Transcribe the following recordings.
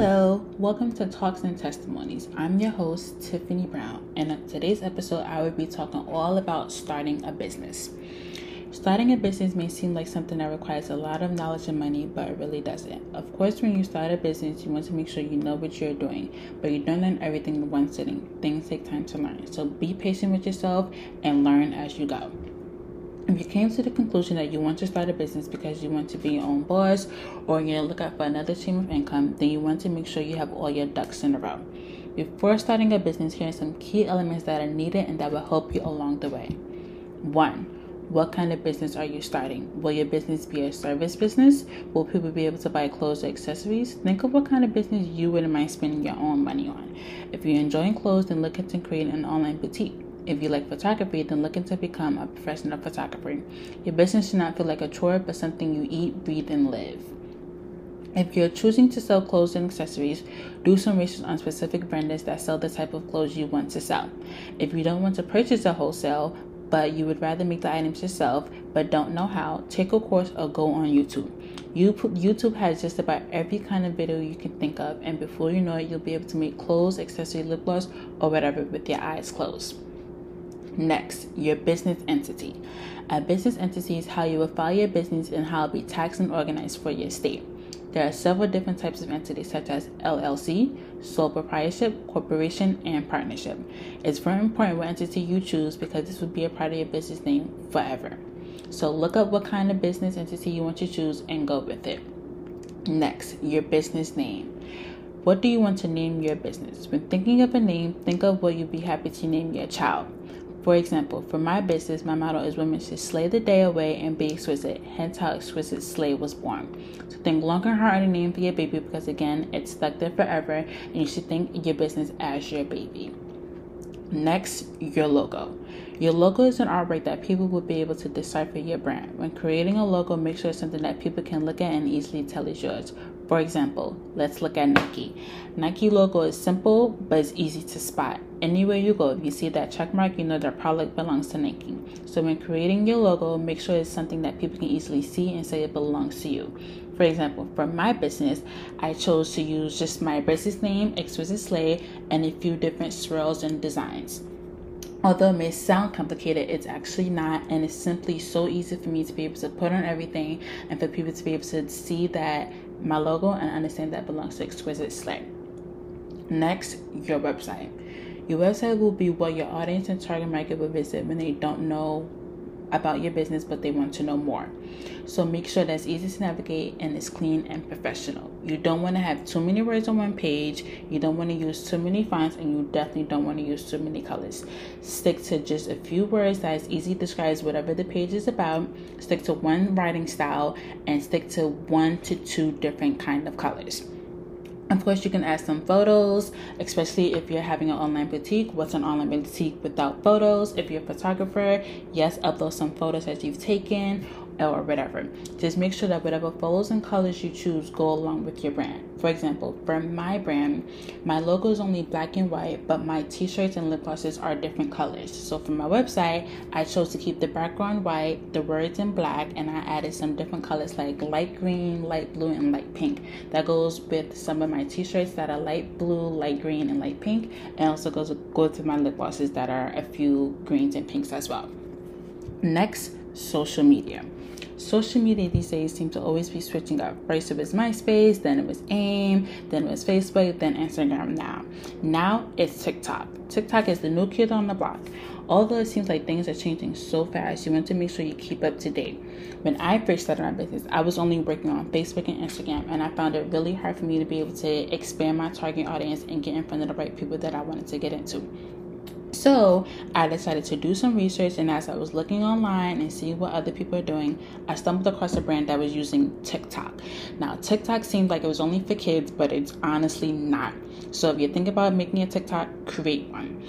to Talks and Testimonies. I'm your host, Tiffany Brown, and today's episode, I will be talking all about starting a business. Starting a business may seem like something that requires a lot of knowledge and money, but it really doesn't. Of course, when you start a business, you want to make sure you know what you're doing, but you don't learn everything in one sitting. Things take time to learn. So be patient with yourself and learn as you go. If you came to the conclusion that you want to start a business because you want to be your own boss or you're looking for another stream of income, then you want to make sure you have all your ducks in a row. Before starting a business, here are some key elements that are needed and that will help you along the way. One, what kind of business are you starting? Will your business be a service business? Will people be able to buy clothes or accessories? Think of what kind of business you wouldn't mind spending your own money on. If you're enjoying clothes, then look into creating an online boutique. If you like photography, then look into become a professional photographer. Your business should not feel like a chore, but something you eat, breathe, and live. If you're choosing to sell clothes and accessories, do some research on specific brands that sell the type of clothes you want to sell. If you don't want to purchase a wholesale, but you would rather make the items yourself but don't know how, take a course or go on YouTube. YouTube has just about every kind of video you can think of, and before you know it, you'll be able to make clothes, accessory, lip gloss, or whatever with your eyes closed. Next, your business entity. A business entity is how you will file your business and how it'll be taxed and organized for your state. There are several different types of entities, such as LLC, sole proprietorship, corporation, and partnership. It's very important what entity you choose because this will be a part of your business name forever. So look up what kind of business entity you want to choose and go with it. Next, your business name. What do you want to name your business? When thinking of a name, think of what you'd be happy to name your child. For example, for my business, my motto is women should slay the day away and be exquisite, hence how Exquisite Slay was born. So think long and hard on a name for your baby because again, it's stuck there forever and you should think your business as your baby. Next, your logo. Your logo is an artwork that people will be able to decipher your brand. When creating a logo, make sure it's something that people can look at and easily tell is yours. For example, let's look at Nike. Nike logo is simple, but it's easy to spot. Anywhere you go, if you see that check mark, you know that product belongs to Nike. So when creating your logo, make sure it's something that people can easily see and say it belongs to you. For example, for my business, I chose to use just my business name, Exquisite Slay, and a few different swirls and designs. Although it may sound complicated, it's actually not, and it's simply so easy for me to be able to put on everything and for people to be able to see that my logo and understand that belongs to Exquisite Slay. Next, your website. Your website will be what your audience and target market will visit when they don't know about your business, but they want to know more. So make sure that's easy to navigate and it's clean and professional. You don't want to have too many words on one page. You don't want to use too many fonts, and you definitely don't want to use too many colors. Stick to just a few words that is easy to describe whatever the page is about. Stick to one writing style and stick to one to two different kind of colors. Of course, you can add some photos, especially if you're having an online boutique. What's an online boutique without photos? If you're a photographer, yes, upload some photos that you've taken or whatever. Just make sure that whatever photos and colors you choose go along with your brand. For example, for my brand, my logo is only black and white, but my t-shirts and lip glosses are different colors. So for my website, I chose to keep the background white, the words in black, and I added some different colors like light green, light blue, and light pink. That goes with some of my t-shirts that are light blue, light green, and light pink, and also goes goes with my lip glosses that are a few greens and pinks as well. Next, social media social media these days seem to always be switching up. First it was MySpace, then it was AIM, then it was Facebook, then Instagram now. Now it's TikTok. TikTok is the new kid on the block. Although it seems like things are changing so fast, you want to make sure you keep up to date. When I first started my business, I was only working on Facebook and Instagram, and I found it really hard for me to be able to expand my target audience and get in front of the right people that I wanted to get into. So I decided to do some research, and as I was looking online and seeing what other people are doing, I stumbled across a brand that was using TikTok. Now, TikTok seemed like it was only for kids, but it's honestly not. So if you think about making a TikTok, create one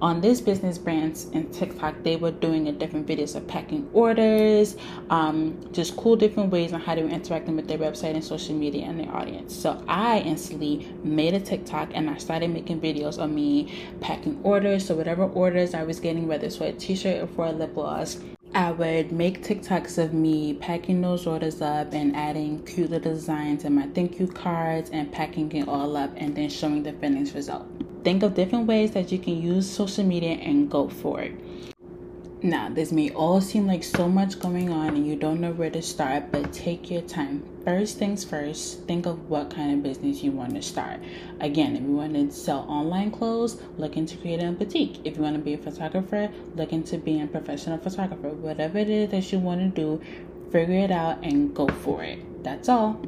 on this business brands and TikTok, they were doing a different videos of packing orders, um, just cool different ways on how they were interacting with their website and social media and their audience. So I instantly made a TikTok and I started making videos of me packing orders. So whatever orders I was getting, whether it's for a t-shirt or for a lip gloss, I would make TikToks of me packing those orders up and adding cute little designs in my thank you cards and packing it all up and then showing the finished result. Think of different ways that you can use social media and go for it. Now, this may all seem like so much going on and you don't know where to start, but take your time. First things first, think of what kind of business you want to start. Again, if you want to sell online clothes, look into creating a boutique. If you want to be a photographer, look into being a professional photographer. Whatever it is that you want to do, figure it out and go for it. That's all.